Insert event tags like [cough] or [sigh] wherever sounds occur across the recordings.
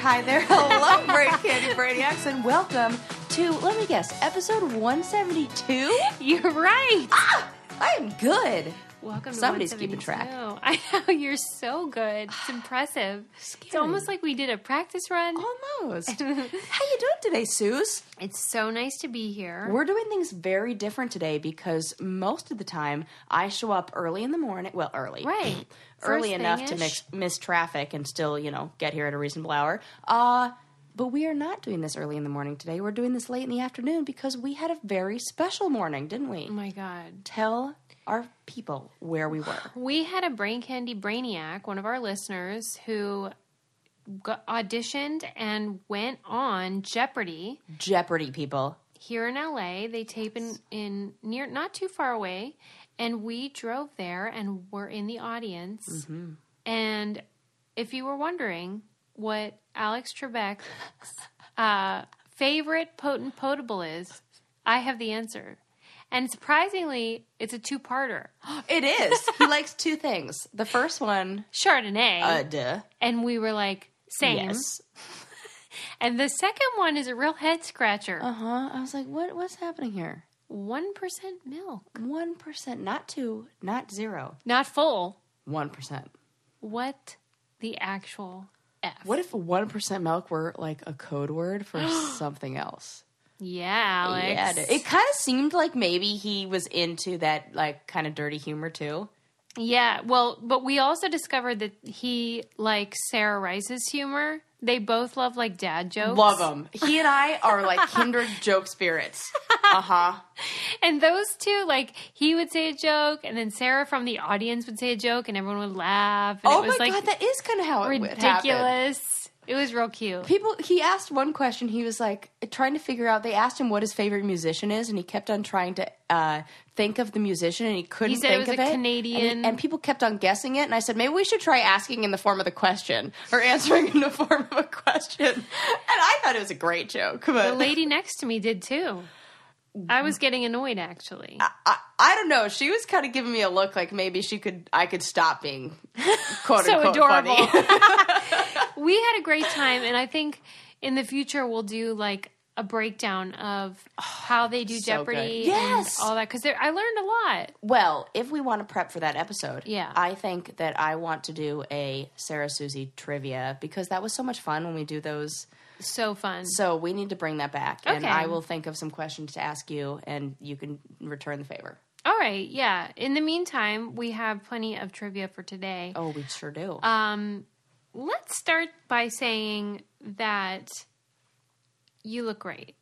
hi there. [laughs] Hello, Brain Candy Brainiacs, and welcome to, let me guess, episode 172? You're right. Ah, I am good. Welcome. Somebody's to keeping track. [laughs] I know you're so good. It's [sighs] impressive. It's almost like we did a practice run. Almost. [laughs] How you doing today, Suze? It's so nice to be here. We're doing things very different today because most of the time I show up early in the morning. Well, early. Right. [clears throat] early First enough to mix, miss traffic and still, you know, get here at a reasonable hour. Uh, but we are not doing this early in the morning today. We're doing this late in the afternoon because we had a very special morning, didn't we? oh my god. Tell our people where we were. We had a brain candy brainiac, one of our listeners, who got auditioned and went on Jeopardy Jeopardy, people. here in LA. They tape in, in near not too far away, and we drove there and were in the audience. Mm-hmm. And if you were wondering what Alex Trebek's [laughs] uh, favorite potent potable is, I have the answer. And surprisingly, it's a two-parter. [gasps] It is. he likes two things. The first one, Chardonnay, uh, duh. and we were like, same. Yes. [laughs] And the second one is a real head scratcher. Uh huh. I was like, what? What's happening here? One percent milk, One percent, not two, not zero. not full. One percent. What the actual f? What if one percent milk were like a code word for [gasps] something else? Yeah, Alex. Yeah, it- it kind of seemed like maybe he was into that like kind of dirty humor too. Yeah, well, but we also discovered that he likes Sarah Rice's humor. They both love like dad jokes. Love them. He and I are like [laughs] kindred joke spirits. Uh huh. And those two, like he would say a joke, and then Sarah from the audience would say a joke, and everyone would laugh. And Oh it was my like god, that is kind of how it would happen. ridiculous. It was real cute. People, he asked one question. He was like trying to figure out. They asked him what his favorite musician is, and he kept on trying to uh, think of the musician, and he couldn't He said it think was of a it. Canadian. and, he- and people kept on guessing it. And I said, maybe we should try asking in the form of the question, or answering in the form of a question. [laughs] And I thought it was a great joke, but The lady next to me did too. I was getting annoyed actually. I, I don't know. She was kind of giving me a look like maybe she could. I could stop being [laughs] quote so unquote adorable. funny. [laughs] [laughs] we had a great time, and I think in the future we'll do like a breakdown of how they do so good. Jeopardy Yes. and all that because I learned a lot. Well, if we want to prep for that episode, Yeah. I think that I want to do a Sarah Susie trivia because that was so much fun when we do those. So fun. So we need to bring that back, and I will think of some questions to ask you, and you can return the favor. All right, yeah. In the meantime, we have plenty of trivia for today. Oh, we sure do. Um, let's start by saying that you look great.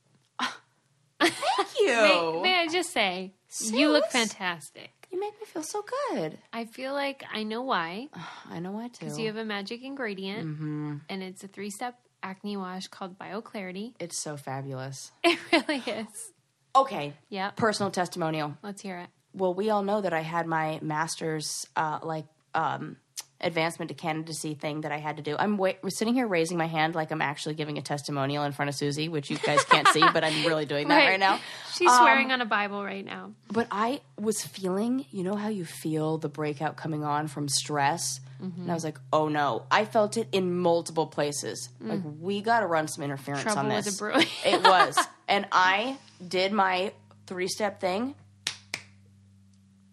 Thank [laughs] you. May, may I just say, you look fantastic. you make me feel so good. I feel like I know why. [sighs] I know why too. So you have a magic ingredient, Mm-hmm. and it's a three-step acne wash called BioClarity. it's so fabulous. [laughs] It really is. Okay, Yeah. personal testimonial. Let's hear it. well, we all know that I had my master's uh, like um, advancement to candidacy thing that I had to do. I'm wa- sitting here raising my hand like I'm actually giving a testimonial in front of Susie, which you guys can't see, but I'm really doing that right, now. She's Um, swearing on a Bible right now. But I was feeling, you know how you feel the breakout coming on from stress? And I was like, oh no. I felt it in multiple places. Like, we got to run some interference Trouble on was this. brewing. it was. [laughs] And I did my three step thing.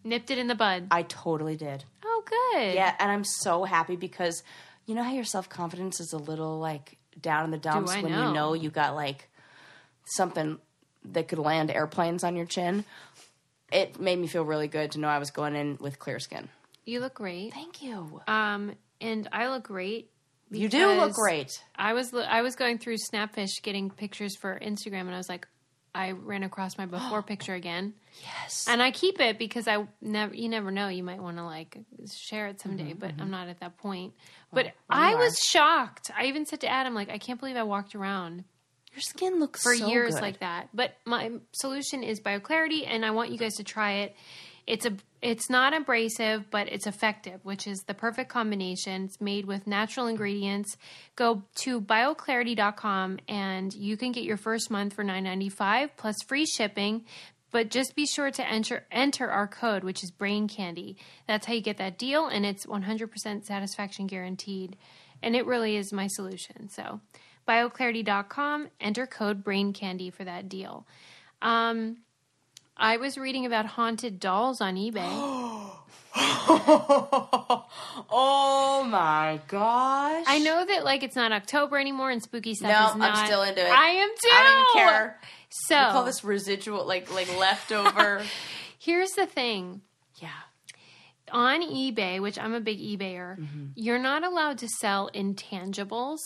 Nipped it in the bud. I totally did. Good. Yeah, and I'm so happy because you know how your self confidence is a little like down in the dumps when know? you know you got like something that could land airplanes on your chin. It made me feel really good to know I was going in with clear skin. You look great. Thank you. Um, and I look great. You do look great. I was I was going through Snapfish getting pictures for Instagram, and I was like, I ran across my before [gasps] picture again, Yes. and I keep it because I never you never know you might want to like share it someday, Mm-hmm, but I'm not at that point. But well, I you was shocked. I even said to Adam like, I can't believe I walked around Your skin looks for so years good. like that. But my solution is BioClarity, and I want you guys to try it. It's a it's not abrasive, but it's effective, which is the perfect combination. It's made with natural ingredients. Go to bioclarity.com and you can get your first month for nine ninety five plus free shipping. But just be sure to enter enter our code, which is Brain Candy. That's how you get that deal, and it's one hundred percent satisfaction guaranteed. and it really is my solution. So, bioclarity.com, enter code brain candy for that deal. Um, I was reading about haunted dolls on eBay. [gasps] [laughs] oh my gosh! I know that like it's not October anymore and spooky stuff No, is I'm still into it. I am too. I don't even care. So We call this residual, like like leftover. [laughs] here's the thing. yeah. on eBay, which I'm a big eBayer, Mm-hmm. you're not allowed to sell intangibles.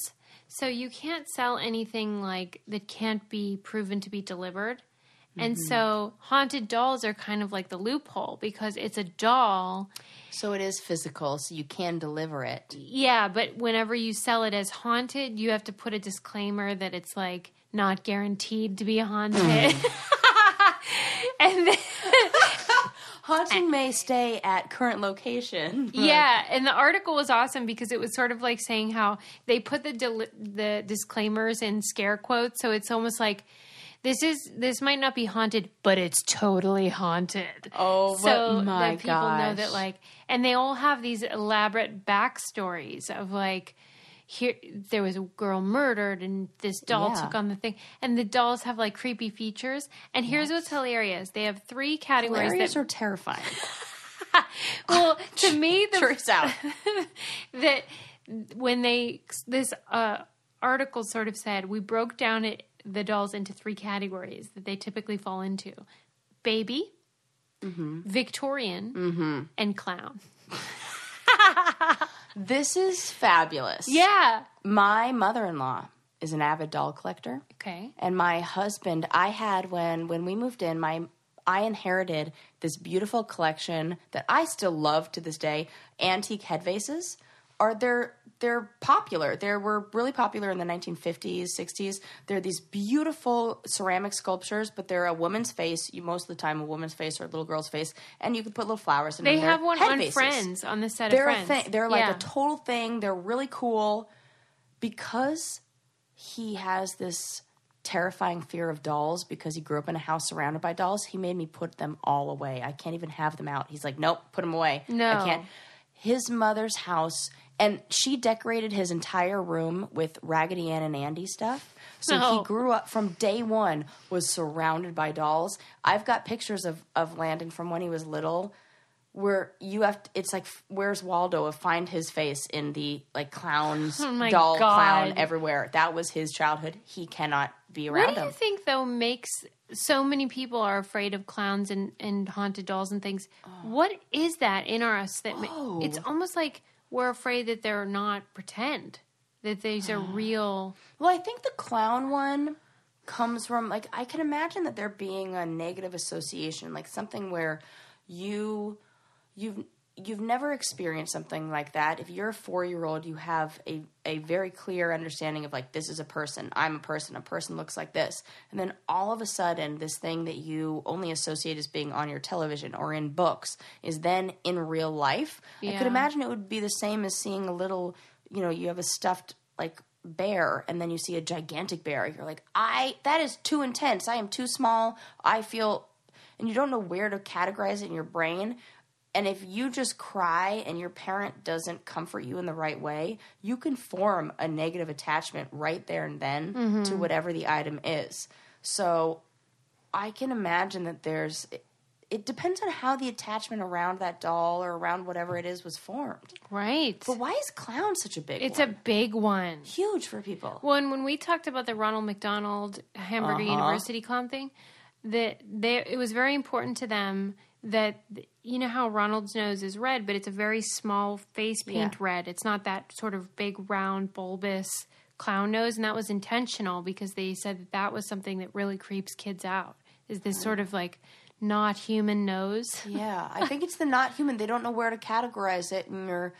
So you can't sell anything like that can't be proven to be delivered. And Mm-hmm. so haunted dolls are kind of like the loophole because it's a doll. So it is physical, so you can deliver it. Yeah, but whenever you sell it as haunted, you have to put a disclaimer that it's like not guaranteed to be haunted. [laughs] and then [laughs] Haunting may stay at current location. Yeah, and the article was awesome because it was sort of like saying how they put the dil- the disclaimers in scare quotes, so it's almost like this is this might not be haunted, but it's totally haunted. Oh, so my that people know that like, and they all have these elaborate backstories of like. Here, there was a girl murdered, and this doll Yeah. took on the thing. And the dolls have like creepy features. And here's what's hilarious: they have three categories. Hilarious that, or terrifying? [laughs] well, to [laughs] me, the Turns out. [laughs] that when they this uh, article sort of said we broke down it, the dolls into three categories that they typically fall into: baby, mm-hmm. Victorian, mm-hmm. and clown. [laughs] This is fabulous. Yeah. My mother in law is an avid doll collector. Okay. And my husband, I had when when we moved in, my I inherited this beautiful collection that I still love to this day. Antique head vases are they're they're popular. They were really popular in the 1950s, 60s. They're these beautiful ceramic sculptures, but they're a woman's face. You most of the time a woman's face or a little girl's face, and you can put little flowers in. They them. They're have one on vases. Friends on the set They're of a Friends. thing. They're like Yeah. a total thing. They're really cool because he has this terrifying fear of dolls because he grew up in a house surrounded by dolls. He made me put them all away. I can't even have them out. He's like, nope, put them away. No. I can't. His mother's house, and she decorated his entire room with Raggedy Ann and Andy stuff. So No. he grew up from day one was surrounded by dolls. I've got pictures of of Landon from when he was little where you have to, it's like where's Waldo of find his face in the like clowns Oh doll God. clown everywhere. That was his childhood. He cannot be around. What do you him. think though makes so many people are afraid of clowns and, and haunted dolls and things? Oh. What is that in us that ma- Oh. it's almost like we're afraid that they're not pretend that these are ah. real. Well, I think the clown one comes from like I can imagine that there being a negative association, like something where you you've you've never experienced something like that. If you're a four year old, you have a, a very clear understanding of like this is a person, I'm a person, a person looks like this. And then all of a sudden this thing that you only associate as being on your television or in books is then in real life. I could imagine it would be the same as seeing a little you know, you have a stuffed like bear and then you see a gigantic bear. You're like, I that is too intense. I am too small. I feel and you don't know where to categorize it in your brain. And if you just cry and your parent doesn't comfort you in the right way, you can form a negative attachment right there and then to whatever the item is. So I can imagine that there's it, it depends on how the attachment around that doll or around whatever it is was formed. Right. But why is clown such a big It's one? a big one. huge for people. Well, and when we talked about the Ronald McDonald Hamburger Uh-huh. University clown thing, that they it was very important to them that you know how Ronald's nose is red, but it's a very small face paint Yeah. red. It's not that sort of big round bulbous clown nose, and that was intentional because they said that that was something that really creeps kids out. Is this sort of like not human nose? [laughs] Yeah, I think it's the not human. They don't know where to categorize it in your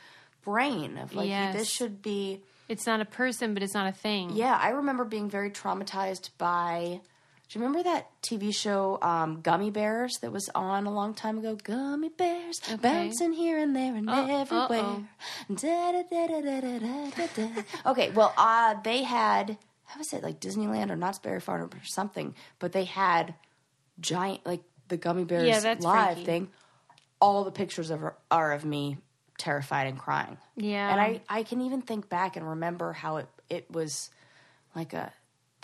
brain of like Yes. this should be. It's not a person, but it's not a thing. Yeah, I remember being very traumatized by. Do you remember that TV show um, Gummy Bears that was on a long time ago? Gummy Bears bouncing here and there and Oh, everywhere. Da, da, da. Okay, well, uh, they had how was it like Disneyland or Knott's Berry Farm or something, but they had giant like the Gummy Bears Yeah, live freaky. thing. All the pictures of are of me terrified and crying. Yeah. And I, I can even think back and remember how it, it was like a,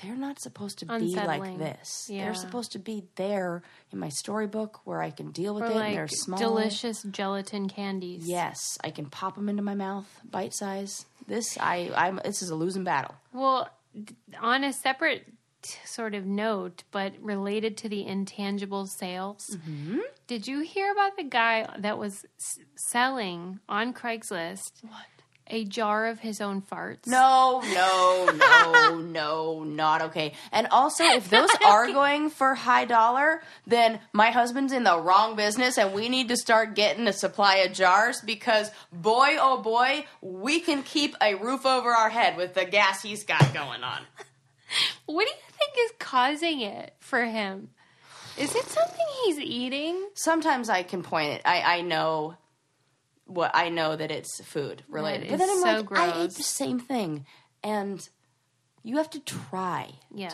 they're not supposed to be like this. Yeah. They're supposed to be there in my storybook where I can deal with or it like and they're small. delicious gelatin candies. Yes, I can pop them into my mouth, bite size. This, I, I'm. This is a losing battle. Well, on a separate sort of note, but related to the intangible sales, Mm-hmm. did you hear about the guy that was selling on Craigslist What? A jar of his own farts? No, no, no, no, not okay. And also, if those [laughs] are going for high dollar, then my husband's in the wrong business, and we need to start getting a supply of jars because, boy, oh boy, we can keep a roof over our head with the gas he's got going on. What do you think is causing it for him? Is it something he's eating? Sometimes I can point it. I, I know what I know that it's food related, That but then is I'm so like, I eat gross. the same thing, and you have to try. Yeah.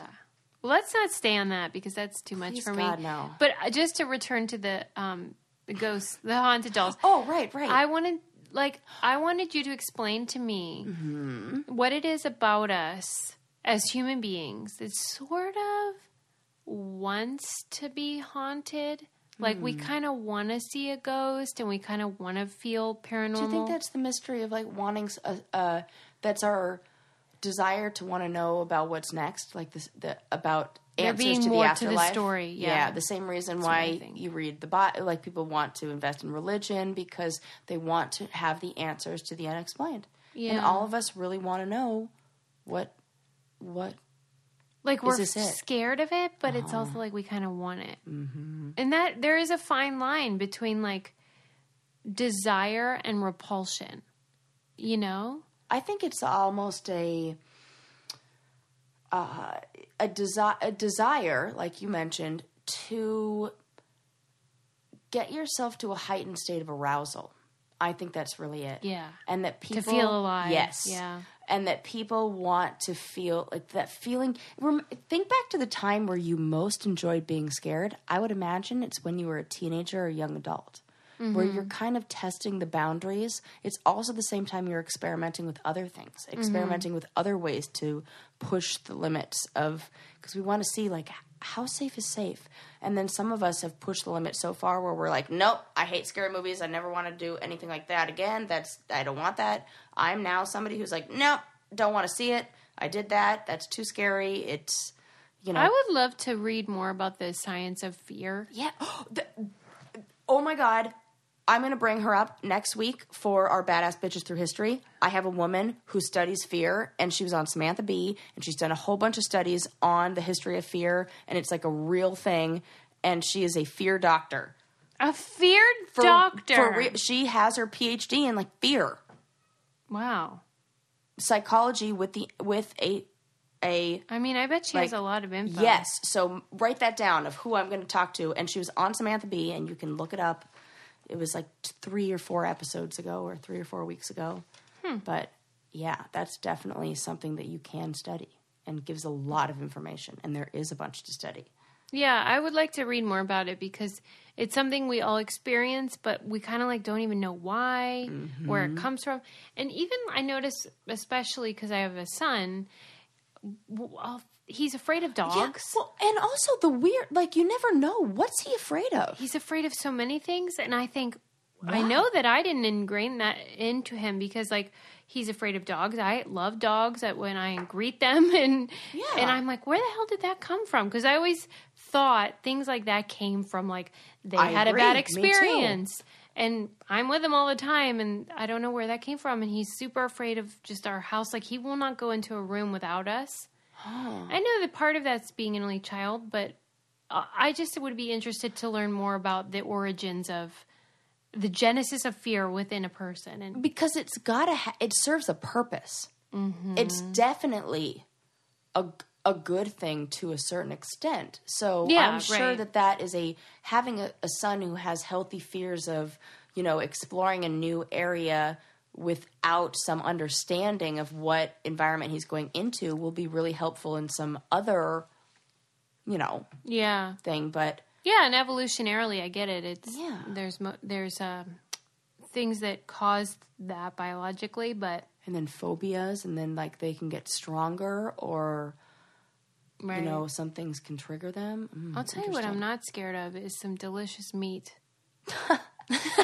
Well, let's not stay on that because that's too much Please, for God, me. no. But uh, just to return to the um the ghosts, the haunted dolls. Oh, right, right. I wanted like I wanted you to explain to me Mm-hmm. what it is about us as human beings that sort of wants to be haunted. Like we Hmm. kind of want to see a ghost and we kind of want to feel paranormal. Do you think that's the mystery of like wanting s- uh, uh that's our desire to want to know about what's next, like this the about answers to the to the afterlife? story, yeah. the same reason what I why you read the Bible, like people want to invest in religion because they want to have the answers to the unexplained. Yeah. And all of us really want to know what what like we're? Uh-huh. scared of it, but it's also like we kind of want it. Mm-hmm. And that there is a fine line between like desire and repulsion. You know? I think it's almost a uh, a desire a desire, like you mentioned, to get yourself to a heightened state of arousal. I think that's really it. Yeah. and that people feel alive. Yes, Yeah. And that people want to feel like that feeling. rem- Think back to the time where you most enjoyed being scared. I would imagine it's when you were a teenager or a young adult. Where Mm-hmm. you're kind of testing the boundaries. It's also the same time you're experimenting with other things, Mm-hmm. experimenting with other ways to push the limits of, because we want to see, like, how safe is safe? And then some of us have pushed the limit so far where we're like, nope, I hate scary movies. I never want to do anything like that again. That's, I don't want that. I'm now somebody who's like, nope, don't want to see it. I did that. That's too scary. It's, you know. I would love to read more about the science of fear. Yeah. [gasps] Oh my God. I'm going to bring her up next week for our Badass Bitches Through History. I have a woman who studies fear, and she was on Samantha Bee, and she's done a whole bunch of studies on the history of fear, and it's like a real thing. And she is a fear doctor. A feared For- doctor. For re- she has her PhD in like fear wow. psychology with the with a a I mean, I bet she has a lot of info. Yes. So write that down of who I'm going to talk to. And she was on Samantha Bee, and you can look it up. It was like three or four episodes ago, or three or four weeks ago. But yeah, that's definitely something that you can study and gives a lot of information. And there is a bunch to study. Yeah, I would like to read more about it because it's something we all experience, but we kind of like don't even know why, where Mm-hmm. it comes from. And even I notice, especially because I have a son, I'll- he's afraid of dogs. Yeah, Well, and also the weird, like you never know what's he afraid of. He's afraid of so many things, and I think I know that I didn't ingrain that into him because like he's afraid of dogs. I love dogs that when I greet them [laughs] and Yeah. and I'm like, where the hell did that come from? Because I always thought things like that came from like they I had agree. a bad experience. And I'm with him all the time, and I don't know where that came from. And he's super afraid of just our house. Like he will not go into a room without us. I know that part of that's being an only child, but I just would be interested to learn more about the origins of the genesis of fear within a person. And because it's gotta ha- it serves a purpose mm-hmm. it's definitely a, a good thing to a certain extent so Yeah, i'm sure right. that that is a having a, a son who has healthy fears of you know exploring a new area without some understanding of what environment he's going into will be really helpful in some other you know yeah, thing but yeah, and evolutionarily, I get it. It's Yeah. There's mo- there's um, things that cause that biologically, but and then phobias, and then like they can get stronger, or right. you know, some things can trigger them. Mm, I'll tell you what I'm not scared of is some delicious meat. [laughs]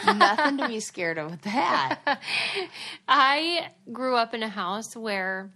Nothing to be scared of with that. [laughs] I grew up in a house where,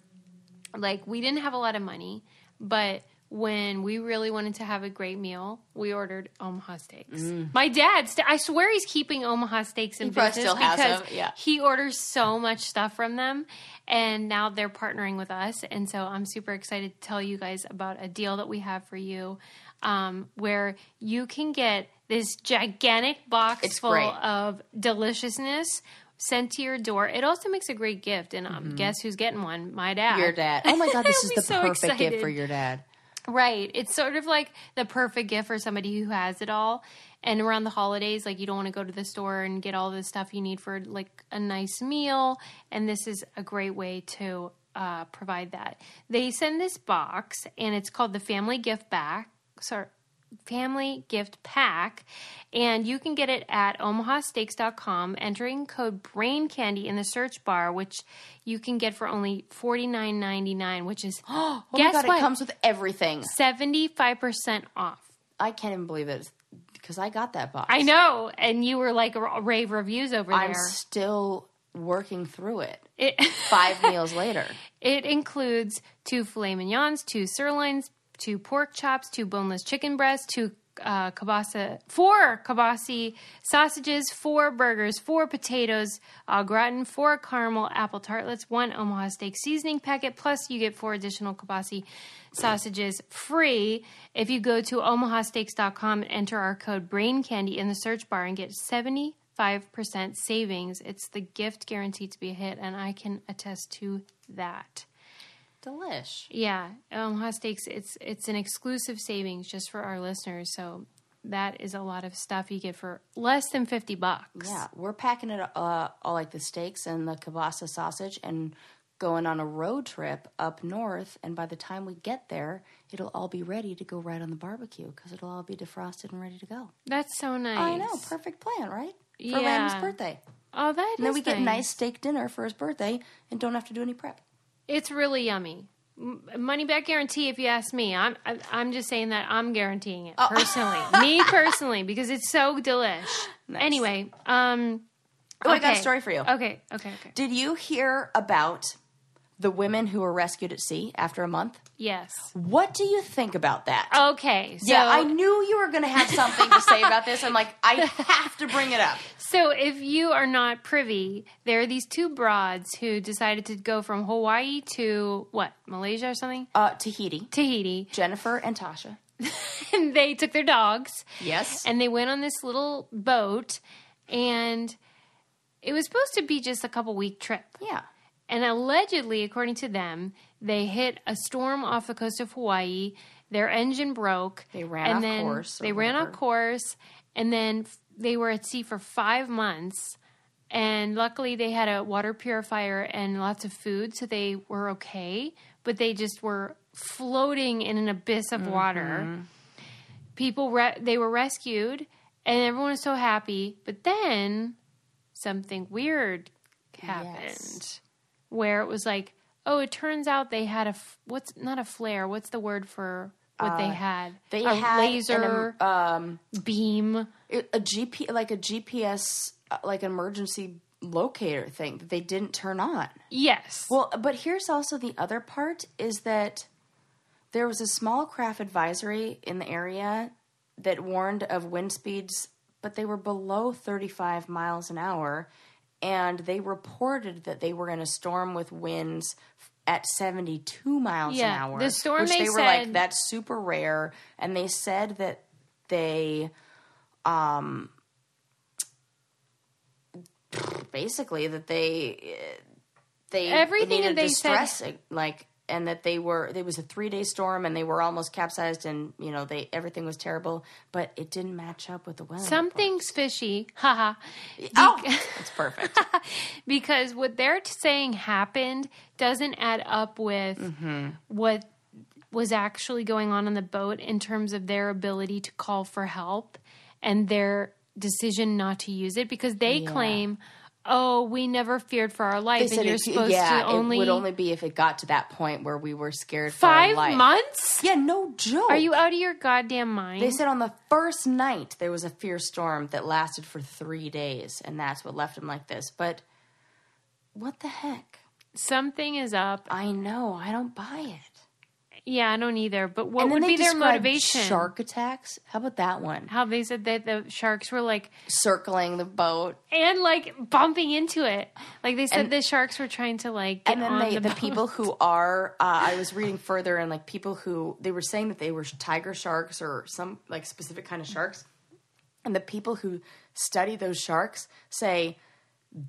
like, we didn't have a lot of money, but when we really wanted to have a great meal, we ordered Omaha steaks. My dad, st- I swear he's keeping Omaha steaks in probably business still has because them, yeah. he orders so much stuff from them, and now they're partnering with us. And so I'm super excited to tell you guys about a deal that we have for you, um, where you can get this gigantic box It's full great. of deliciousness. Sent to your door. It also makes a great gift, and um, guess who's getting one? My dad. Mm-hmm. Your dad. Oh my god, this [laughs] is the so perfect gift for your dad. Right. It's sort of like the perfect gift for somebody who has it all. And around the holidays, like you don't want to go to the store and get all the stuff you need for like a nice meal. And this is a great way to uh, provide that. They send this box, and it's called the Family Gift Back. Sorry. Family Gift Pack, and you can get it at omahasteaks.com, entering code BRAIN CANDY in the search bar, which you can get for only forty nine ninety nine, which is [gasps] Oh guess my god, what? it comes with everything. 75% off. I can't even believe it because I got that box. I know. And you were like rave reviews over there. I'm still working through it. It, [laughs] Five meals later. it includes two filet mignons, two sirloins, two pork chops, two boneless chicken breasts, two uh, kielbasa, four kielbasi sausages, four burgers, four potatoes, au gratin, four caramel apple tartlets, one Omaha steak seasoning packet, plus you get four additional kielbasi sausages free if you go to omahasteaks.com and enter our code brain candy in the search bar and get 75% savings. It's the gift guaranteed to be a hit, and I can attest to that. Delish. Yeah, Omaha Steaks. It's it's an exclusive savings just for our listeners. So that is a lot of stuff you get for less than fifty bucks. Yeah, we're packing it uh, all like the steaks and the kielbasa sausage and going on a road trip up north. And by the time we get there, it'll all be ready to go right on the barbecue because it'll all be defrosted and ready to go. that's so nice. I know, perfect plan, right? For Yeah. Randy's birthday. Oh, that And then we get nice steak dinner for his birthday and don't have to do any prep. It's really yummy. Money back guarantee, if you ask me. I'm I- I'm just saying that I'm guaranteeing it Oh. personally, me [laughs] personally, because it's so delish. Anyway, um, Oh, I got a story for you. Okay, okay, okay. Did you hear about the women who were rescued at sea after a month? Yes. What do you think about that? Okay. So, yeah, I knew you were going to have something to say about this. I'm like, I [laughs] have to bring it up. So, if you are not privy, there are these two broads who decided to go from Hawaii to what, Malaysia or something? Uh, Tahiti, Tahiti. Jennifer and Tasha. [laughs] And they took their dogs Yes. and they went on this little boat, and it was supposed to be just a couple week trip. yeah. And allegedly, according to them, they hit a storm off the coast of Hawaii. Their engine broke. They ran and off then course They ran off course, and then they were at sea for five months. And luckily, they had a water purifier and lots of food, so they were okay. But they just were floating in an abyss of water. Mm-hmm. People, re- they were rescued, and everyone was so happy. But then something weird happened Yes. Where it was like, oh, it turns out they had a f- what's not a flare. What's the word for what they had? Uh, They a had laser an, um, beam. a GP, like a GPS, uh, like an emergency locator thing that they didn't turn on. Yes. Well, but here's also the other part is that there was a small craft advisory in the area that warned of wind speeds, but they were below 35 miles an hour. And they reported that they were in a storm with winds at 72 miles Yeah, an hour. the storm which they they were like, said- that's super rare. And they said that they um basically that they they Everything that they said- like and that they were there was a three day storm and they were almost capsized and you know they everything was terrible but it didn't match up with the weather Something's fishy. Haha. oh it's [laughs] perfect [laughs] because what they're saying happened doesn't add up with mm-hmm. what was actually going on on the boat in terms of their ability to call for help and their decision not to use it because they claim oh, we never feared for our They life, and you're it, supposed yeah, to only, it would only be if it got to that point where we were scared for five our life. months. Yeah, no joke. Are you out of your goddamn mind? They said on the first night there was a fierce storm that lasted for three days, and that's what left him like this. But what the heck? Something is up. I know. I don't buy it. Yeah, I don't either. But what would be their motivation? Shark attacks. How about that one? How they said that the sharks were like Circling the boat, and like bumping into it. Like they said And- the sharks were trying to like get and then on they, the, the, people who are. Uh, I was reading further, and like people who they were saying that they were tiger sharks or some like specific kind of sharks, and the people who study those sharks say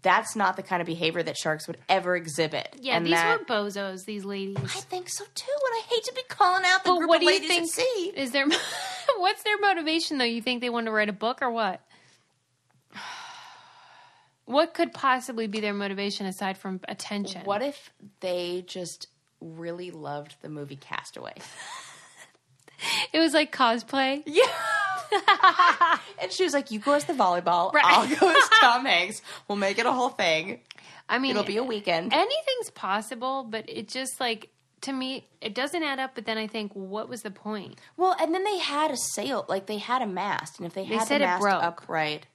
that's not the kind of behavior that sharks would ever exhibit. Yeah, and these that, were bozos, these ladies. I think so too, and I hate to be calling out the But group what do you think is there [laughs] what's their motivation though? You think they want to write a book or what? [sighs] What could possibly be their motivation aside from attention? What if they just really loved the movie Castaway? [laughs] [laughs] It was like cosplay. [laughs] Yeah. and she was like, "You go as the volleyball. Right. I'll go as [laughs] Tom Hanks. We'll make it a whole thing. I mean, It'll be a weekend." anything's possible, but it just like to me, it doesn't add up. But then I think, what was the point? Well, and then they had a sail, like they had a mast, and if they had said the it mast broke. upright,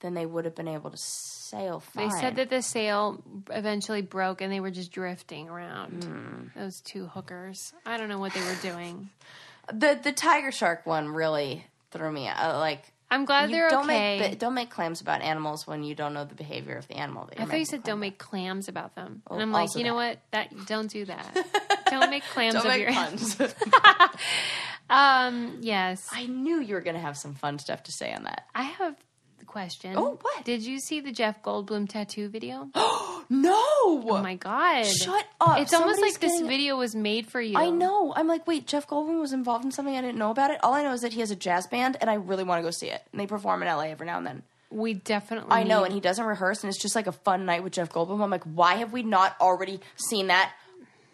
then they would have been able to sail fine. They said that the sail eventually broke and they were just drifting around. Hmm. Those two hookers. I don't know what they were doing. The the tiger shark one really threw me out. Like. I'm glad You they're don't okay. make don't make claims about animals when you don't know the behavior of the animal. That I thought you said don't make clams about them, Oh, and I'm like, you know that. what? That don't do that. [laughs] don't make clams Don't of make your. puns. [laughs] Um. Yes, I knew you were going to have some fun stuff to say on that. I have question. Oh, what? Did you see the Jeff Goldblum tattoo video? [gasps] No. oh my god! Shut up. It's almost Somebody's like this video was made for you. I know. I'm like, wait, Jeff Goldblum was involved in something I didn't know about it. All I know is that he has a jazz band, and I really want to go see it. And they perform in LA every now and then. We definitely. I know, and he doesn't rehearse, and it's just like a fun night with Jeff Goldblum. I'm like, why have we not already seen that?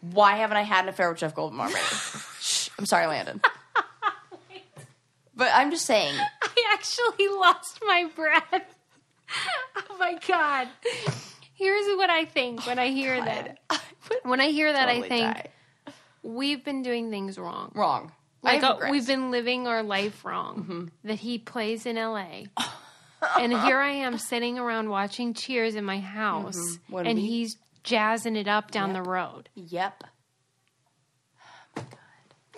Why haven't I had an affair with Jeff Goldblum already? [laughs] Shh, I'm sorry, Landon. [laughs] but I'm just saying. I actually lost my breath. [laughs] oh my god! Here's what I think when I hear that. When I hear that, I think die. we've been doing things wrong. wrong. Like I uh, we've been living our life wrong. Mm-hmm. That he plays in L.A. [laughs] and here I am sitting around watching Cheers in my house, Mm-hmm. And we- he's jazzing it up down Yep. the road. Yep.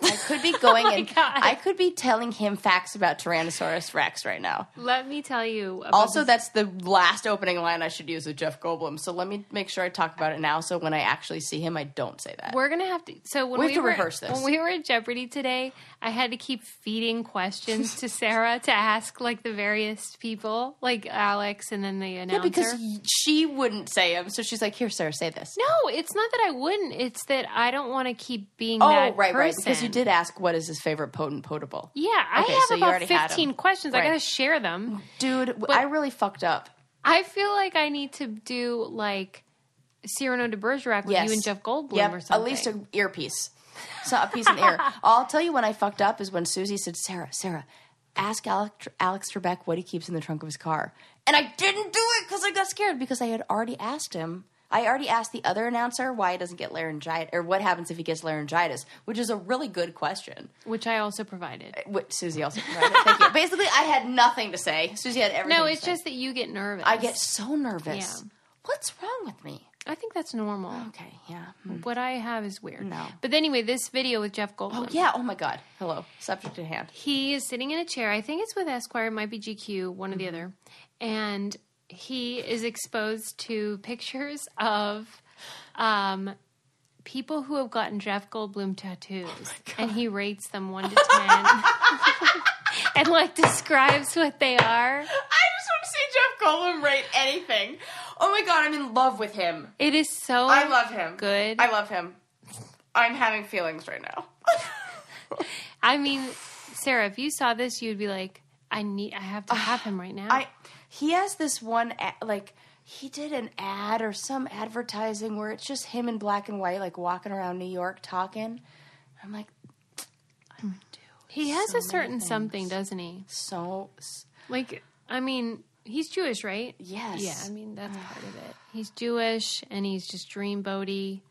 Oh. I could be [laughs] oh going and Oh God. I could be telling him facts about Tyrannosaurus Rex right now. Let me tell you. About Also, this- that's the last opening line I should use with Jeff Goldblum. So let me make sure I talk about it now. So when I actually see him, I don't say that. We're gonna have to. So when We we, have to were rehearse this. when we were at Jeopardy today, I had to keep feeding questions to [laughs] Sarah to ask like the various people, like Alex, and then the announcer. yeah, because she wouldn't say him. So she's like, "Here, Sarah, say this." no, it's not that I wouldn't. It's that I don't want to keep being Oh, that right, right. person. Because you did ask what is his favorite potent potable. Yeah, I have so about 15 them. questions. I gotta share them. Dude, I really fucked up. I feel like I need to do like Cyrano de Bergerac with Yes. you and Jeff Goldblum Yep, or something. at least an earpiece. [laughs] So a piece in the ear. I'll tell you when I fucked up is when Susie said, Sarah, Sarah, ask Alex, Alex Trebek what he keeps in the trunk of his car. And I didn't do it because I got scared because I had already asked him. I already asked the other announcer why he doesn't get laryngitis, or what happens if he gets laryngitis, which is a really good question. which I also provided. Which Susie also provided. Thank you. [laughs] Basically, I had nothing to say. Susie had everything. No, it's just that you get nervous. I get so nervous. Yeah. What's wrong with me? I think that's normal. Okay, yeah. Hmm. What I have is weird. No. But anyway, this video with Jeff Goldblum. Oh yeah. Oh my God. Hello. Subject at hand. He is sitting in a chair. I think it's with Esquire, it might be GQ, one or the other. And he is exposed to pictures of um, people who have gotten Jeff Goldblum tattoos. and he rates them 1 to 10. [laughs] and like describes what they are. I just want to see Jeff Goldblum rate anything. Oh my god, I'm in love with him. It is so I love him. good. I love him. I'm having feelings right now. [laughs] I mean, Sarah, if you saw this, you'd be like, I need, I have to have him right now. I he has this one a- like he did an ad or some advertising where it's just him in black and white like walking around New York talking. I'm like I would do. he has so a certain many something, doesn't he? so Like, I mean, he's Jewish, right? Yes. Yeah, I mean that's part of it. He's Jewish and he's just dream dreamboaty.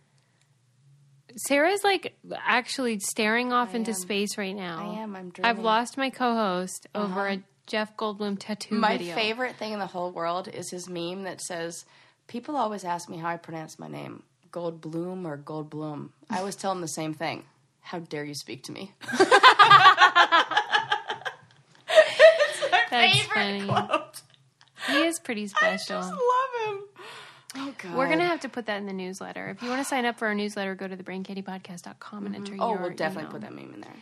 Sarah's like actually staring off into am. space right now. I am, I'm I've lost my co-host over uh-huh. a Jeff Goldblum tattoo My video. favorite thing in the whole world is his meme that says, "People always ask me how I pronounce my name, Goldblum or Goldblum." I always tell them the same thing. How dare you speak to me? [laughs] That's funny. He is pretty special. I just love him. Oh God. We're gonna have to put that in the newsletter. If you want to sign up for our newsletter, go to thebraincandypodcast.com and mm-hmm. enter Oh, your we'll definitely email. put that meme in there.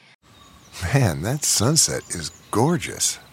Man, that sunset is gorgeous.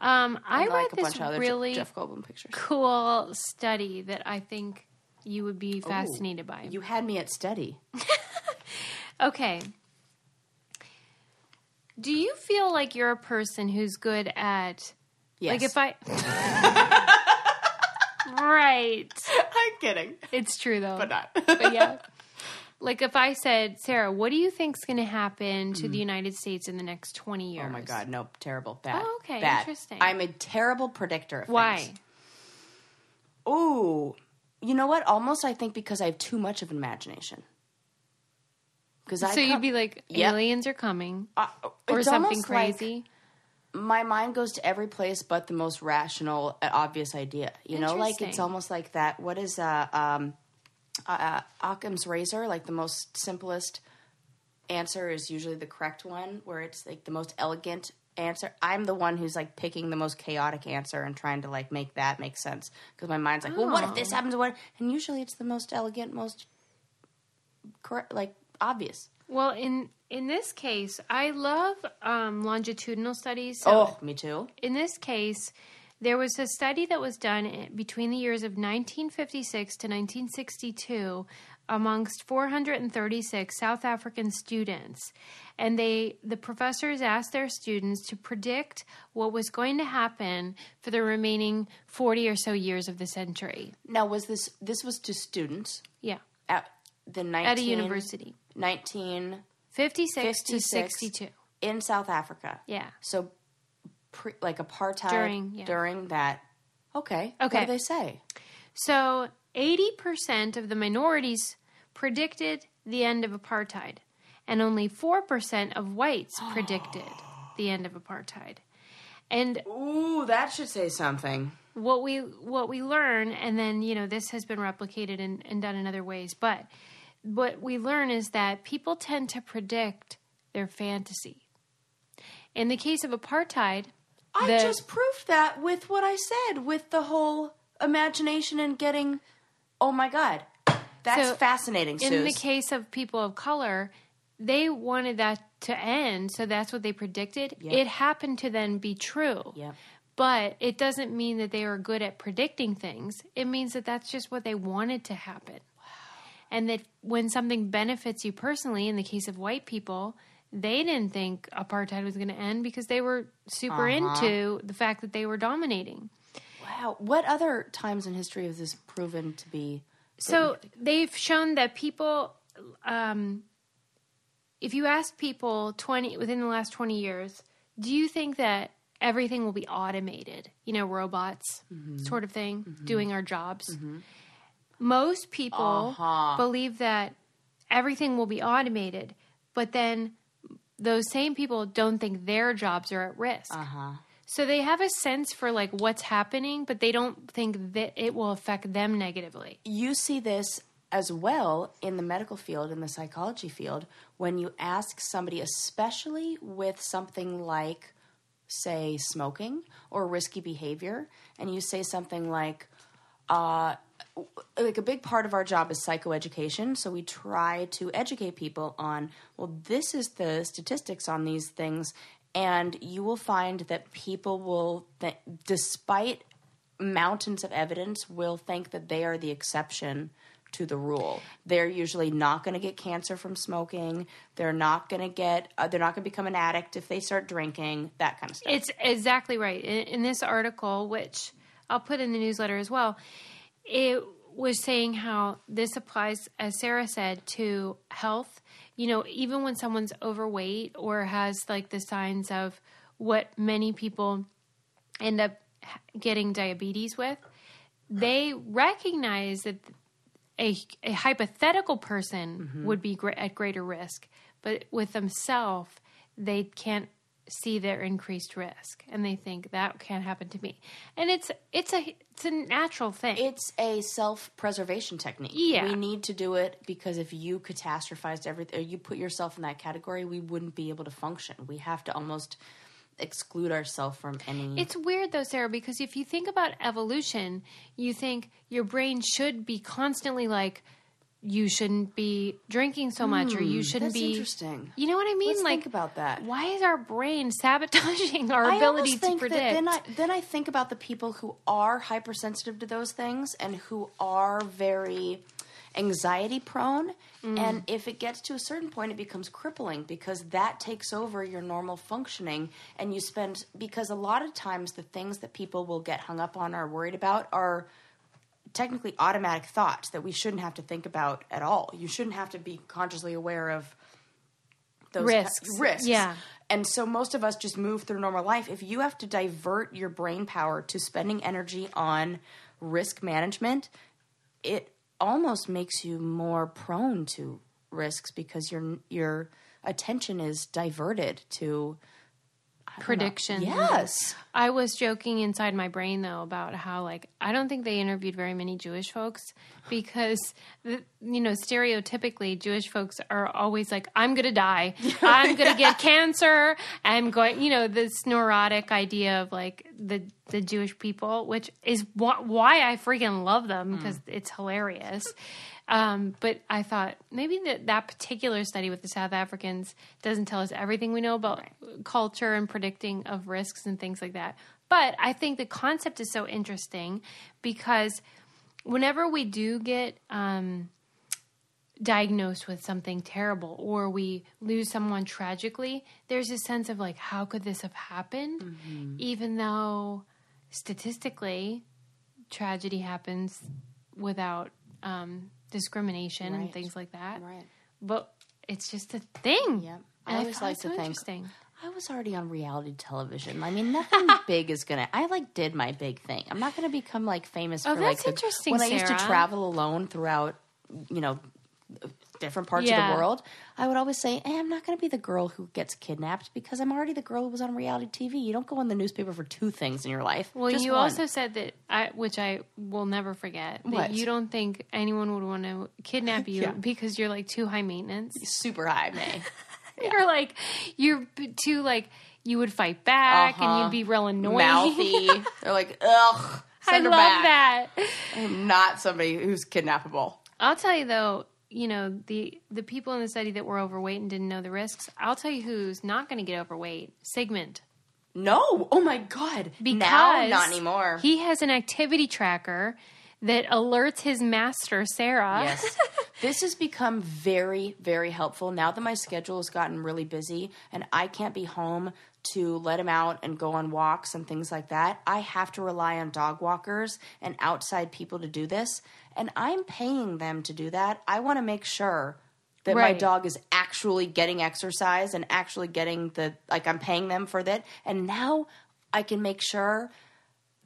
Um, I, read like this bunch of other really Jeff Goldblum pictures. cool study that I think you would be fascinated by. You had me at study. [laughs] Okay. Do you feel like you're a person who's good at Yes. like if I [laughs] Right. I'm kidding, It's true though. but not. But yeah. [laughs] Like if I said, Sarah, what do you think's going to happen to the United States in the next 20 years? Oh my god, nope, terrible, bad. Oh, okay, bad. interesting. I'm a terrible predictor. Of Why? Ooh, you know what? Almost, I think because I have too much of an imagination. Because I So you'd be like Yep. aliens are coming Uh, or something almost like crazy. my mind goes to every place but the most rational, uh, obvious idea. You know, like it's almost like that. What is uh, um, uh, Occam's razor? Like the most simplest answer is usually the correct one, where it's like the most elegant answer. I'm the one who's like picking the most chaotic answer and trying to like make that make sense because my mind's like, well, what if Oh. this happens? What? And usually it's the most elegant, most correct, like obvious. Well, in in this case, I love um, longitudinal studies. So oh, me too. in this case, there was a study that was done eh, between the years of 1956 to 1962 amongst 436 South African students. And they the professors asked their students to predict what was going to happen for the remaining 40 or so years of the century. Now, was this this was to students Yeah. at the 19, At a university. 19 56 to 62. in South Africa. Yeah. So, pre, like apartheid During, yeah. during that. Okay. What Okay. do they say? So, 80% of the minorities predicted the end of apartheid, and only 4% of whites [gasps] predicted the end of apartheid. And Ooh, that should say something. what we what we learn, and then you know this has been replicated and, and done in other ways, but what we learn is that people tend to predict their fantasy. In the case of apartheid, I the- just proved that with what I said, with the whole imagination and getting. Oh my god, that's So, fascinating. in the case of people of color, they wanted that to end, so that's what they predicted. Yep. It happened to then be true. Yep. But it doesn't mean that they are good at predicting things. It means that that's just what they wanted to happen. Wow. And that when something benefits you personally, in the case of white people, they didn't think apartheid was going to end because they were super uh-huh. into the fact that they were dominating. wow, what other times in history has this proven to be? So they've shown that people, um, if you ask people twenty within the last twenty years, do you think that everything will be automated? You know, robots, mm-hmm. sort of thing, mm-hmm. doing our jobs. Mm-hmm. Most people uh-huh. believe that everything will be automated, but then those same people don't think their jobs are at risk. So they have a sense for like what's happening, but they don't think that it will affect them negatively. you see this as well in the medical field in the psychology field when you ask somebody especially with something like say smoking or risky behavior and you say something like uh, like a big part of our job is psychoeducation so we try to educate people on well this is the statistics on these things and you will find that people will th- despite mountains of evidence will think that they are the exception to the rule. They're usually not going to get cancer from smoking. They're not going to get. Uh, they're not going to become an addict if they start drinking. That kind of stuff. It's exactly right. In, in this article, which I'll put in the newsletter as well, it was saying how this applies, as Sarah said, to health. You know, even when someone's overweight or has like the signs of what many people end up getting diabetes with, they recognize that a, a hypothetical person mm-hmm. would be gr- at greater risk, but with themselves, they can't see their increased risk, and they think that can't happen to me. And it's it's a it's a natural thing. it's a self-preservation technique. Yeah. we need to do it because if you catastrophized everything, or you put yourself in that category, we wouldn't be able to function. We have to almost exclude ourselves from any. It's weird though, Sarah, because if you think about evolution, you think your brain should be constantly like, you shouldn't be drinking so much, or you shouldn't Hmm, that's be. interesting. You know what I mean? Let's like, think about that. Why is our brain sabotaging our I ability almost to think predict? That then I then I think about the people who are hypersensitive to those things and who are very anxiety prone. Mm. And if it gets to a certain point, it becomes crippling because that takes over your normal functioning. And you spend, because a lot of times the things that people will get hung up on or worried about are technically automatic thoughts that we shouldn't have to think about at all. You shouldn't have to be consciously aware of those Risks. risks. Yeah. And so most of us just move through normal life. If you have to divert your brain power to spending energy on risk management, it almost makes you more prone to risks because your your attention is diverted to prediction. Yes. I was joking inside my brain though about how like I don't think they interviewed very many Jewish folks because the, you know stereotypically Jewish folks are always like I'm going to die. [laughs] I'm going to get cancer. I'm going, you know, this neurotic idea of like the the Jewish people, which is wh- why I freaking love them mm. because it's hilarious. Um, but I thought maybe that that particular study with the South Africans doesn't tell us everything we know about culture and predicting of risks and things like that. But I think the concept is so interesting because whenever we do get um, diagnosed with something terrible or we lose someone tragically, there's a sense of like, how could this have happened? Even though statistically, tragedy happens without um, discrimination and things like that. Right. But it's just a thing. Yep. And I always like to so think interesting. I was already on reality television. I mean, nothing [laughs] big is gonna. I like did my big thing. I'm not gonna become like famous Oh, for like that's the- interesting, when I used to travel alone throughout, you know, different parts of the world. I would always say, hey, I'm not gonna be the girl who gets kidnapped because I'm already the girl who was on reality TV. You don't go in the newspaper for two things in your life. Well, you one. also said that, I, which I will never forget, that What? you don't think anyone would want to kidnap you [laughs] Yeah. because you're like too high maintenance. super high, May. [laughs] You're like you're too like you would fight back and Uh-huh. you'd be real annoying. Mouthy. [laughs] They're like, ugh. I Send her love back. that. I'm not somebody who's kidnappable. I'll tell you though, you know the the people in the study that were overweight and didn't know the risks. I'll tell you who's not going to get overweight. Sigmund. No. Oh my god. Because now, not anymore. He has an activity tracker that alerts his master Sarah. Yes. [laughs] this has become very, very helpful now that my schedule has gotten really busy and I can't be home to let him out and go on walks and things like that. I have to rely on dog walkers and outside people to do this. And I'm paying them to do that. I want to make sure that my dog is actually getting exercise and actually getting the, like, I'm paying them for that. And now I can make sure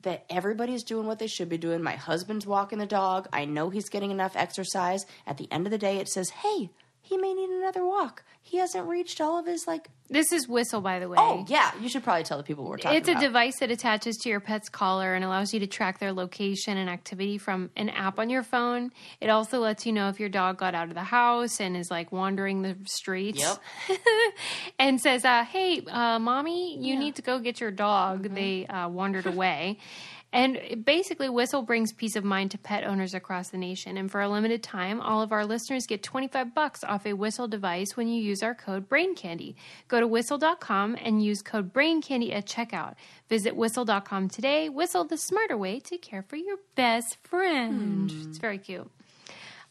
that everybody's doing what they should be doing. My husband's walking the dog. I know he's getting enough exercise. At the end of the day, it says, hey, he may need another walk. He hasn't reached all of his, like, This is Whistle, by the way. oh, yeah, you should probably tell the people we're talking It's a about. device that attaches to your pet's collar and allows you to track their location and activity from an app on your phone. It also lets you know if your dog got out of the house and is like wandering the streets. Yep. [laughs] and says, uh, "Hey, uh, mommy, you need to go get your dog. Mm-hmm. They uh, wandered away." [laughs] And basically, Whistle brings peace of mind to pet owners across the nation. And for a limited time, all of our listeners get 25 bucks off a Whistle device when you use our code BRAINCANDY. Go to whistle.com and use code BRAINCANDY at checkout. Visit whistle.com today. Whistle, the smarter way to care for your best friend. Hmm. It's very cute.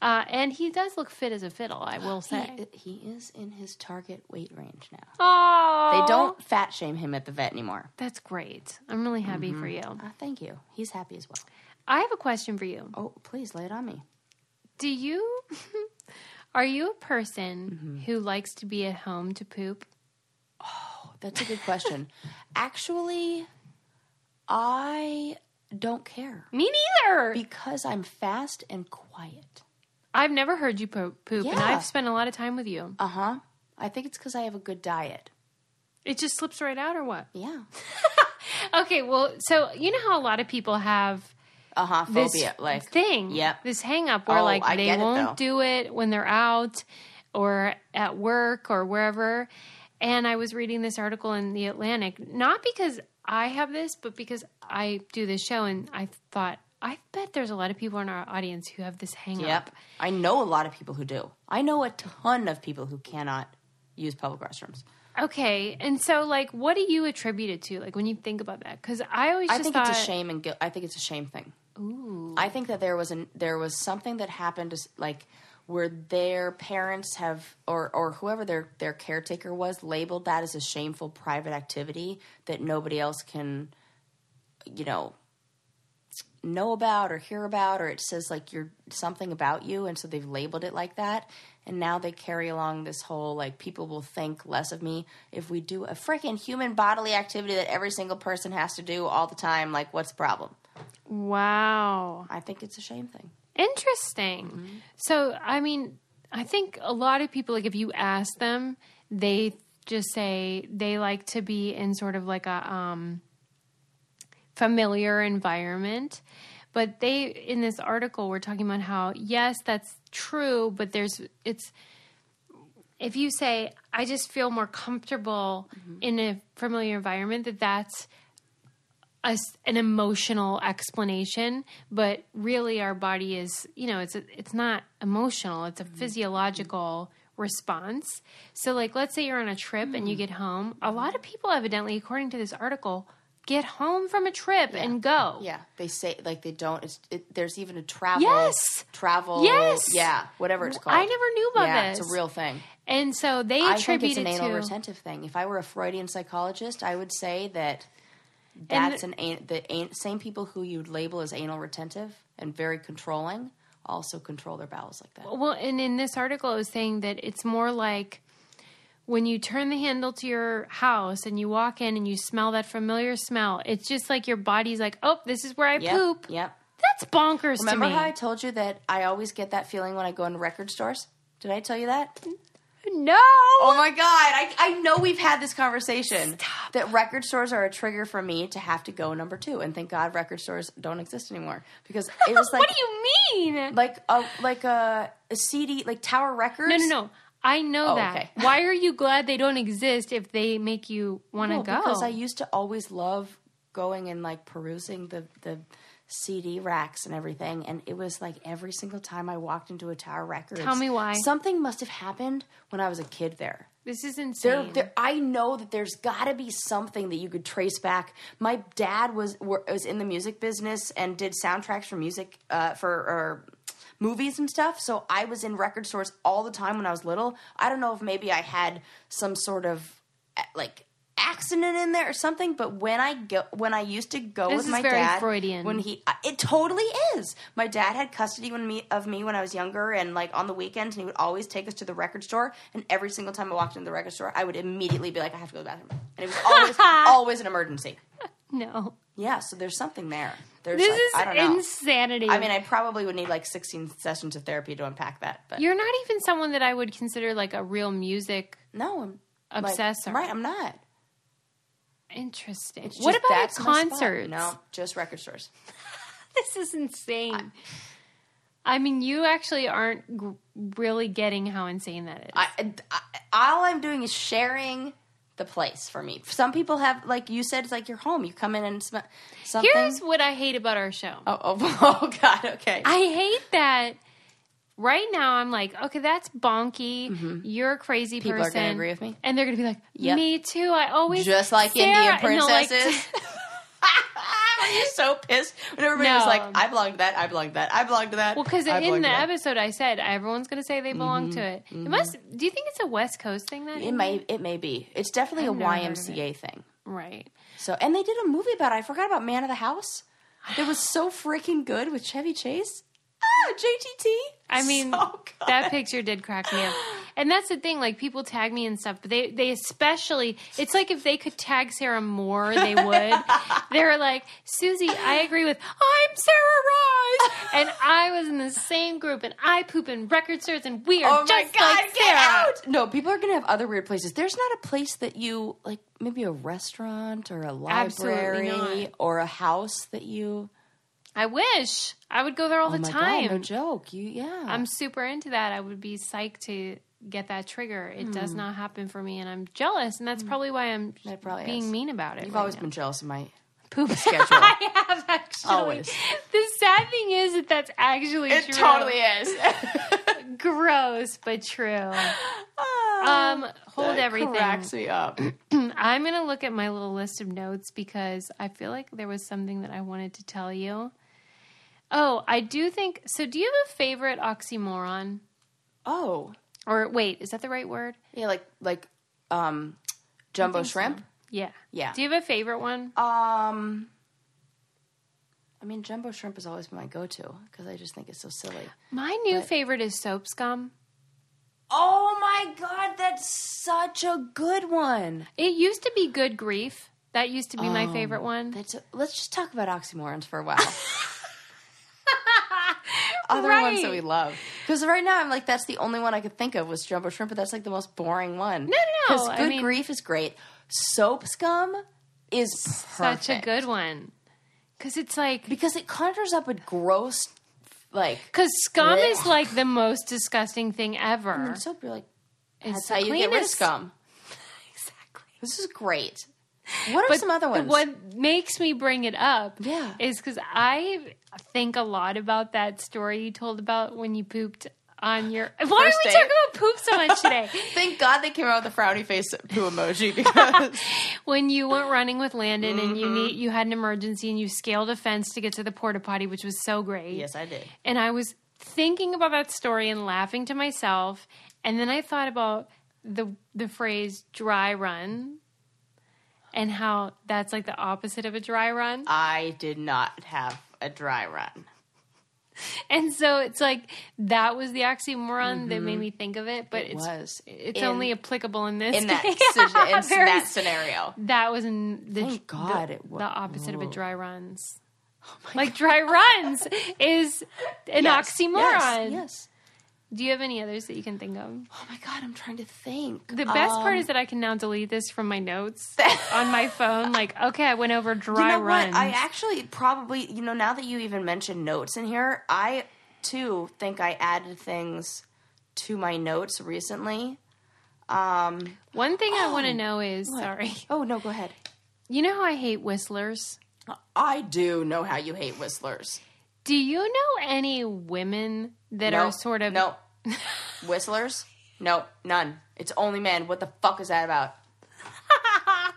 Uh, and he does look fit as a fiddle, I will say. He, he is in his target weight range now. Oh, They don't fat shame him at the vet anymore. That's great. I'm really happy for you. Uh, thank you. He's happy as well. I have a question for you. Oh, please lay it on me. Do you [laughs] are you a person who likes to be at home to poop? Oh, that's a good question. [laughs] Actually, I don't care Me neither. because I'm fast and quiet. I've never heard you poop, poop and I've spent a lot of time with you. Uh huh. I think it's because I have a good diet. It just slips right out, or what? Yeah. [laughs] Okay, well, so you know how a lot of people have Uh huh. this Like thing, Yep. this hang up where Oh, like I they won't though. do it when they're out or at work or wherever. And I was reading this article in the Atlantic, not because I have this, but because I do this show, and I thought I bet there's a lot of people in our audience who have this hang Yep. I know a lot of people who do. I know a ton of people who cannot use public restrooms. Okay, and so like, what do you attribute it to? Like when you think about that, because I always I just think thought, it's a shame and guilt. I think it's a shame thing. Ooh, I think that there was an there was something that happened like where their parents have or or whoever their their caretaker was labeled that as a shameful private activity that nobody else can you know know about or hear about or it says like you're something about you and so they've labeled it like that. And now they carry along this whole like people will think less of me. If we do a freaking human bodily activity that every single person has to do all the time like what's the problem? Wow. i think it's a shame thing. Interesting. So, I mean, I think a lot of people, like, if you ask them, they just say they like to be in sort of like a um, familiar environment. But they, in this article, were talking about how, yes, that's true, but there's, it's, if you say, I just feel more comfortable mm-hmm. in a familiar environment, that that's a an emotional explanation, but really our body is, you know, it's a, it's not emotional; it's a mm-hmm. physiological response. So, like, let's say you're on a trip and you mm-hmm. get home. A lot of people, evidently, according to this article, get home from a trip and go. Yeah, they say like they don't. It's it, there's even a travel. Yes! travel. Yes! yeah, whatever it's called. I never knew about yeah, this. it's a real thing. And so they I think attribute it's an anal to retentive thing. If I were a Freudian psychologist, I would say that that's an an the an, same people who you'd label as anal retentive and very controlling also control their bowels like that. Well, and in this article, it was saying that it's more like when you turn the handle to your house and you walk in and you smell that familiar smell. It's just like your body's like, oh, this is where I Yep, poop. Yep. That's bonkers Remember to me. how I told you that I always get that feeling when I go into record stores? Did I tell you that? no. Oh my god! I, I know we've had this conversation that record stores are a trigger for me to have to go number two, and thank God record stores don't exist anymore because it [laughs] was like what do you mean? like a like a, a CD like Tower Records. no, no, no. I know Oh, that. okay. [laughs] Why are you glad they don't exist if they make you want to No, go? because I used to always love going and like perusing the the CD racks and everything, and it was like every single time I walked into a Tower Records. Tell me why. Something must have happened when I was a kid there. this is There, insane. there, I know that there's got to be something that you could trace back. My dad was was in the music business and did soundtracks for music uh, for or movies and stuff. So I was in record stores all the time when I was little. I don't know if maybe I had some sort of like accident in there or something. But when I go, when I used to go This with my dad, Freudian. when he, it totally is. My dad had custody when me of me when I was younger, and like on the weekends, and he would always take us to the record store. And every single time I walked into the record store, I would immediately be like, I have to go to the bathroom, and it was always [laughs] always an emergency. no. Yeah, so there's something there. There's This like, is I insanity. I mean, I probably would need like 16 sessions of therapy to unpack that, but You're not even someone that I would consider like a real music no, I'm like, right? I'm not. Interesting. What about concerts? No, just record stores. [laughs] This is insane. I, mean, you actually aren't g- really getting how insane that is. I, I, all I'm doing is sharing the place for me. Some people have, like you said, it's like your home. You come in and smell something. Here's what I hate about our show. oh, oh, [laughs] oh, God, okay. I hate that. Right now, I'm like, okay, that's bonky. You're a crazy Mm-hmm. People are person. gonna agree with me. and they're gonna be like, Yep. me too. I always Just like Sarah, Indian and [laughs] [laughs] princesses. You're so pissed when everybody was like, I belong to that, I belong to that, I belong to that. Well, because in the episode I said everyone's going to say they belong to mm-hmm. it. It mm-hmm. must. Do you think it's a West Coast thing? That It may, it may be. It's definitely I've a never heard of YMCA thing. right. So, and they did a movie about it. I forgot about Man of the House. It was so freaking good with Chevy Chase. [laughs] Ah, JTT. I mean, So good. that picture did crack me up. And that's the thing, like people tag me and stuff, but they they especially it's like if they could tag Sarah more, they would. [laughs] They're like, Susie, I agree with I'm Sarah Rice and I was in the same group and I poop in record stores and we are Oh my just god, like get Sarah. out! No, people are gonna have other weird places. There's not a place that you like, maybe a restaurant or a library or a house that you. I wish. I would go there all Oh the my time. god, no joke. You, yeah. I'm super into that. I would be psyched to get that trigger. It does not happen for me, and I'm jealous, and that's probably why I'm probably being is. mean about it. You've right always now. been jealous of my poop [laughs] schedule. [laughs] I have actually. Always. The sad thing is that that's actually true. it true. totally is. [laughs] gross, but true. Um, hold That everything. cracks me up. [clears throat] I'm gonna look at my little list of notes because I feel like there was something that I wanted to tell you. Oh, I do think so. Do you have a favorite oxymoron? Oh, Or wait, is that the right word? yeah, like like um, jumbo shrimp. Yeah. Yeah. Do you have a favorite one? Um, I mean, jumbo shrimp has always been my go-to because I just think it's so silly. My new favorite is soap scum. Oh my god, that's such a good one. It used to be good grief. That used to be my Oh, favorite one. A, let's just talk about oxymorons for a while. [laughs] Other Right. ones that we love. Because right now I'm like, that's the only one I could think of was jumbo shrimp, but that's like the most boring one. No, no, no. I good mean- grief is great. Soap scum is Such a good one. Because it's like, because it conjures up a gross, like because scum Blech. is like the most disgusting thing ever. And soap. You're like, It's that's how you get rid of scum. [laughs] Exactly. This is great. What are But some other ones? what makes me bring it up Yeah. is because I think a lot about that story you told about when you pooped on your. [laughs] Why are we date? talking about poop so much today? [laughs] Thank God they came out with the frowny face poo emoji [laughs] because when you went running with Landon and Mm-hmm. you need you had an emergency and you scaled a fence to get to the porta potty, which was so great. yes, I did. And I was thinking about that story and laughing to myself, and then I thought about the the phrase "dry run" and how that's like the opposite of a dry run. I did not have a dry run. And so it's like that was the oxymoron that made me think of it, but Mm-hmm. It it's was. it's In- only applicable in this In that, in [laughs] Very- that scenario. that was in the, Thank God the, it wa- the opposite of a dry runs. Oh like [laughs] dry runs is an Yes, oxymoron. Yes, yes. Do you have any others that you can think of? Oh my God, I'm trying to think. The best part Um, is that I can now delete this from my notes [laughs] on my phone. Like, okay, I went over You dry know runs. what? I actually probably, you know, now that you even mentioned notes in here, I too think I added things to my notes recently. Um, One thing I want to know is, sorry, oh no, go ahead. you know how I hate whistlers. I do know how you hate whistlers. Do you know any women that no, are sort of no whistlers. No, none. It's only men. What the fuck is that about? [laughs]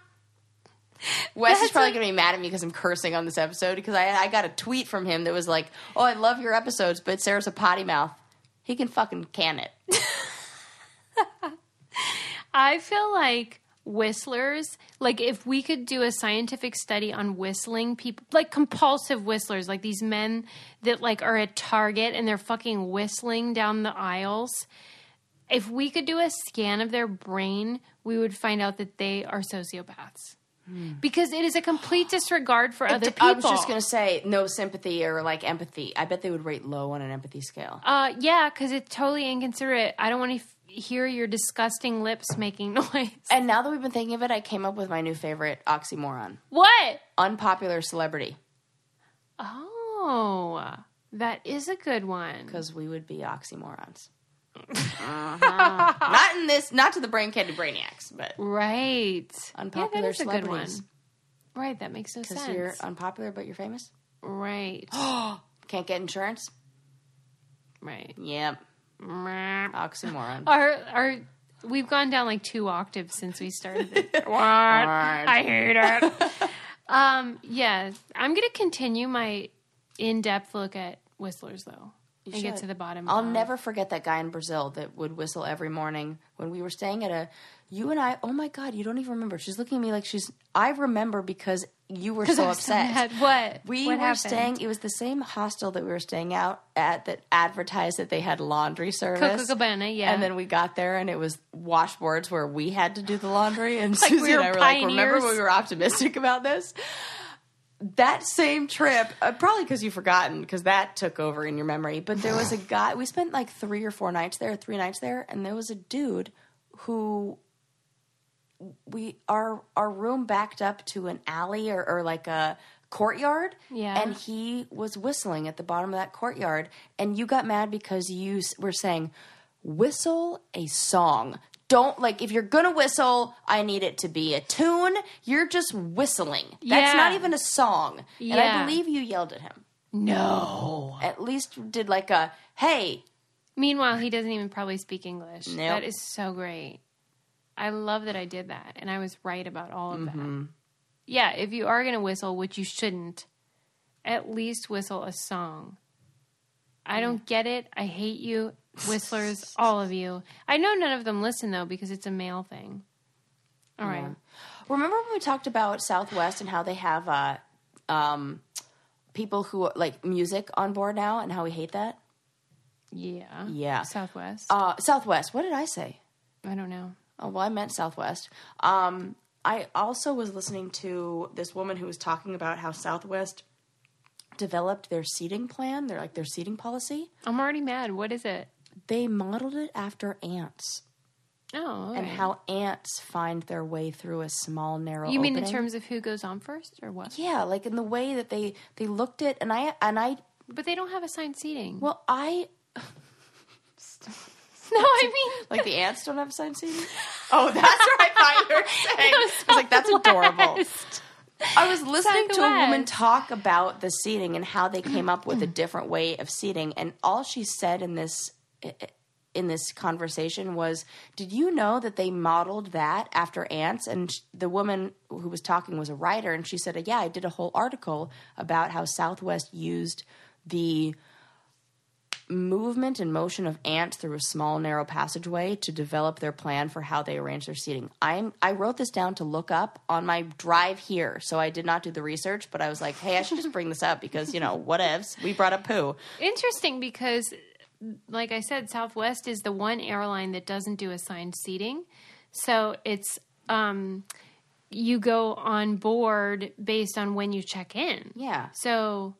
Wes is probably gonna be mad at me because I'm cursing on this episode because I I got a tweet from him that was like, "Oh, I love your episodes, but Sarah's a potty mouth. He can fucking can it." [laughs] I feel like whistlers, like if we could do a scientific study on whistling people, like compulsive whistlers, like these men that like are at Target and they're fucking whistling down the aisles. If we could do a scan of their brain, we would find out that they are sociopaths. Because it is a complete disregard for other people. I was just gonna say no sympathy or like empathy. I bet they would rate low on an empathy scale. Uh, yeah, because it's totally inconsiderate. I don't want to f- hear your disgusting lips making [laughs] noise. And now that we've been thinking of it, I came up with my new favorite oxymoron: What? unpopular celebrity, Oh, that is a good one. because we would be oxymorons. Not in this, not to the brain candy brainiacs, but Right. Unpopular yeah, that is a good one. celebrities. Right, that makes no because sense. you're unpopular but you're famous. right. [gasps] Can't get insurance. right. Yep, oxymoron. [laughs] Our our we've gone down like two octaves since we started it. [laughs] what? I hate it. [laughs] um, yeah, I'm gonna continue my in-depth look at whistlers though, and get to the bottom. I'll of- never forget that guy in Brazil that would whistle every morning when we were staying at a. You and I. Oh my God! You don't even remember. She's looking at me like she's. I remember because you were so so upset. mad. What? We What were happened? staying. It was the same hostel that we were staying out at that advertised that they had laundry service. Cabana, yeah. And then we got there, and it was washboards where we had to do the laundry. And [laughs] Like we and I were like, "Remember when we were optimistic about this?" That same trip, uh, probably because you've forgotten, because that took over in your memory. But there was a [sighs] guy. We spent like three or four nights there, three nights there, and there was a dude who we our our room backed up to an alley or, or like a courtyard Yeah. and he was whistling at the bottom of that courtyard and you got mad because you were saying whistle a song don't like if you're gonna whistle i need it to be a tune you're just whistling that's Yeah. not even a song and i believe you yelled at him No. at least did like a hey Meanwhile, he doesn't even probably speak English. Nope. That is so great. I love that I did that, and I was right about all of Mm-hmm. that. Yeah, if you are going to whistle, which you shouldn't, at least whistle a song. I don't get it. I hate you, whistlers, all of you. I know none of them listen though because it's a male thing. All right. Remember when we talked about Southwest and how they have uh, um, people who like music on board now and how we hate that? Yeah. Yeah. Southwest. Uh, Southwest. What did I say? I don't know. Oh, well, I meant Southwest. Um, I also was listening to this woman who was talking about how Southwest developed their seating plan, their like their seating policy. I'm already mad. What is it? They modeled it after ants Oh, and how ants find their way through a small narrow. you mean in terms of who goes on first or what? Yeah, like in the way that they they looked at and I and I But they don't have assigned seating. well I [laughs] no, I [laughs] mean like the ants don't have assigned seating. [laughs] Oh, that's what I thought you were saying. I was like, that's adorable. I was listening to a woman talk about the seating and how they came up with a [clears throat] different way of seating, and all she said in this in this conversation was, "Did you know that they modeled that after ants?" And the woman who was talking was a writer, and she said, "Yeah, I did a whole article about how Southwest used the." movement and motion of ants through a small narrow passageway to develop their plan for how they arrange their seating. I'm I wrote this down to look up on my drive here, so I did not do the research, but I was like, hey, I should just bring this up because you know whatevs. We brought up poo. Interesting because, like I said, Southwest is the one airline that doesn't do assigned seating. So it's um, you go on board based on when you check in. Yeah, So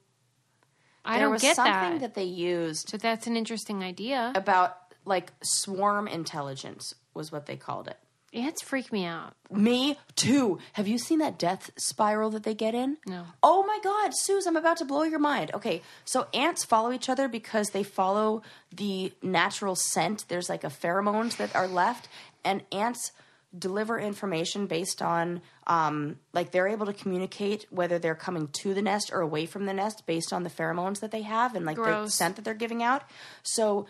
I there don't was get something that. that they used So that's an interesting idea. about like swarm intelligence was what they called it. Ants freak me out. Me too. Have you seen that death spiral that they get in? No. Oh my God, Suze, I'm about to blow your mind. Okay, so ants follow each other because they follow the natural scent. There's like a pheromones that are left, and ants deliver information based on um, like they're able to communicate whether they're coming to the nest or away from the nest based on the pheromones that they have and like the scent that they're giving out. So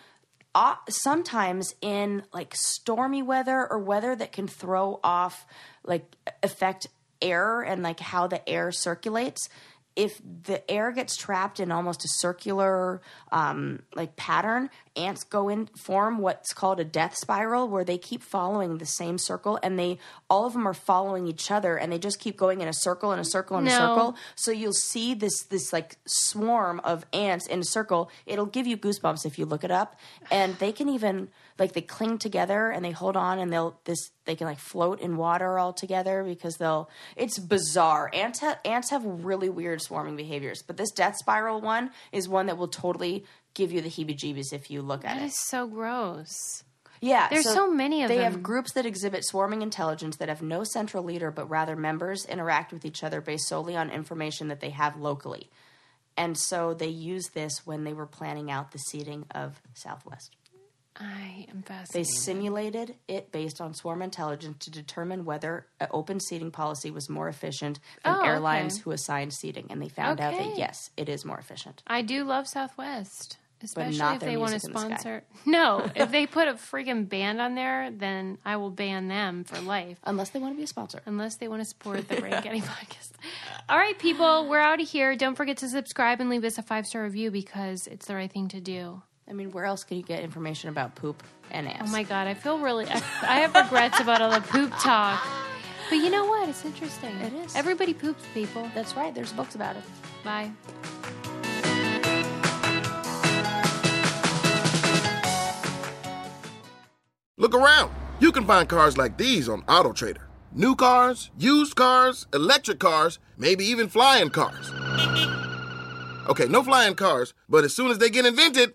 uh, sometimes in like stormy weather or weather that can throw off like affect air and like how the air circulates if the air gets trapped in almost a circular um, like pattern ants go in form what's called a death spiral where they keep following the same circle and they all of them are following each other and they just keep going in a circle and a circle and a circle. So you'll see this this like swarm of ants in a circle. It'll give you goosebumps if you look it up. And they can even like they cling together and they hold on and they'll this they can like float in water all together because they'll it's bizarre. Ants have ants have really weird swarming behaviors but this death spiral one is one that will totally give you the heebie jeebies if you look at it. it is so gross. yeah, There's so many of they them. They have groups that exhibit swarming intelligence that have no central leader, but rather members interact with each other based solely on information that they have locally. And so they used this when they were planning out the seating of Southwest. I am fascinated. They simulated it based on swarm intelligence to determine whether an open seating policy was more efficient than Oh, okay. airlines who assigned seating, and they found out that yes, it is more efficient. I do love Southwest, especially if they want to the sponsor. [laughs] No, if they put a freaking band on there, then I will ban them for life. Unless they want to be a sponsor. Unless they want to support the Brain Candy [laughs] podcast. All right, people, we're out of here. Don't forget to subscribe and leave us a five star review because it's the right thing to do. I mean, where else can you get information about poop and ass? Oh my god, I feel really. I, I have regrets about all the poop talk. But you know what? It's interesting. It is. Everybody poops, people. That's right. There's books about it. Bye. Look around. You can find cars like these on AutoTrader. New cars, used cars, electric cars, maybe even flying cars. Okay, no flying cars, but as soon as they get invented,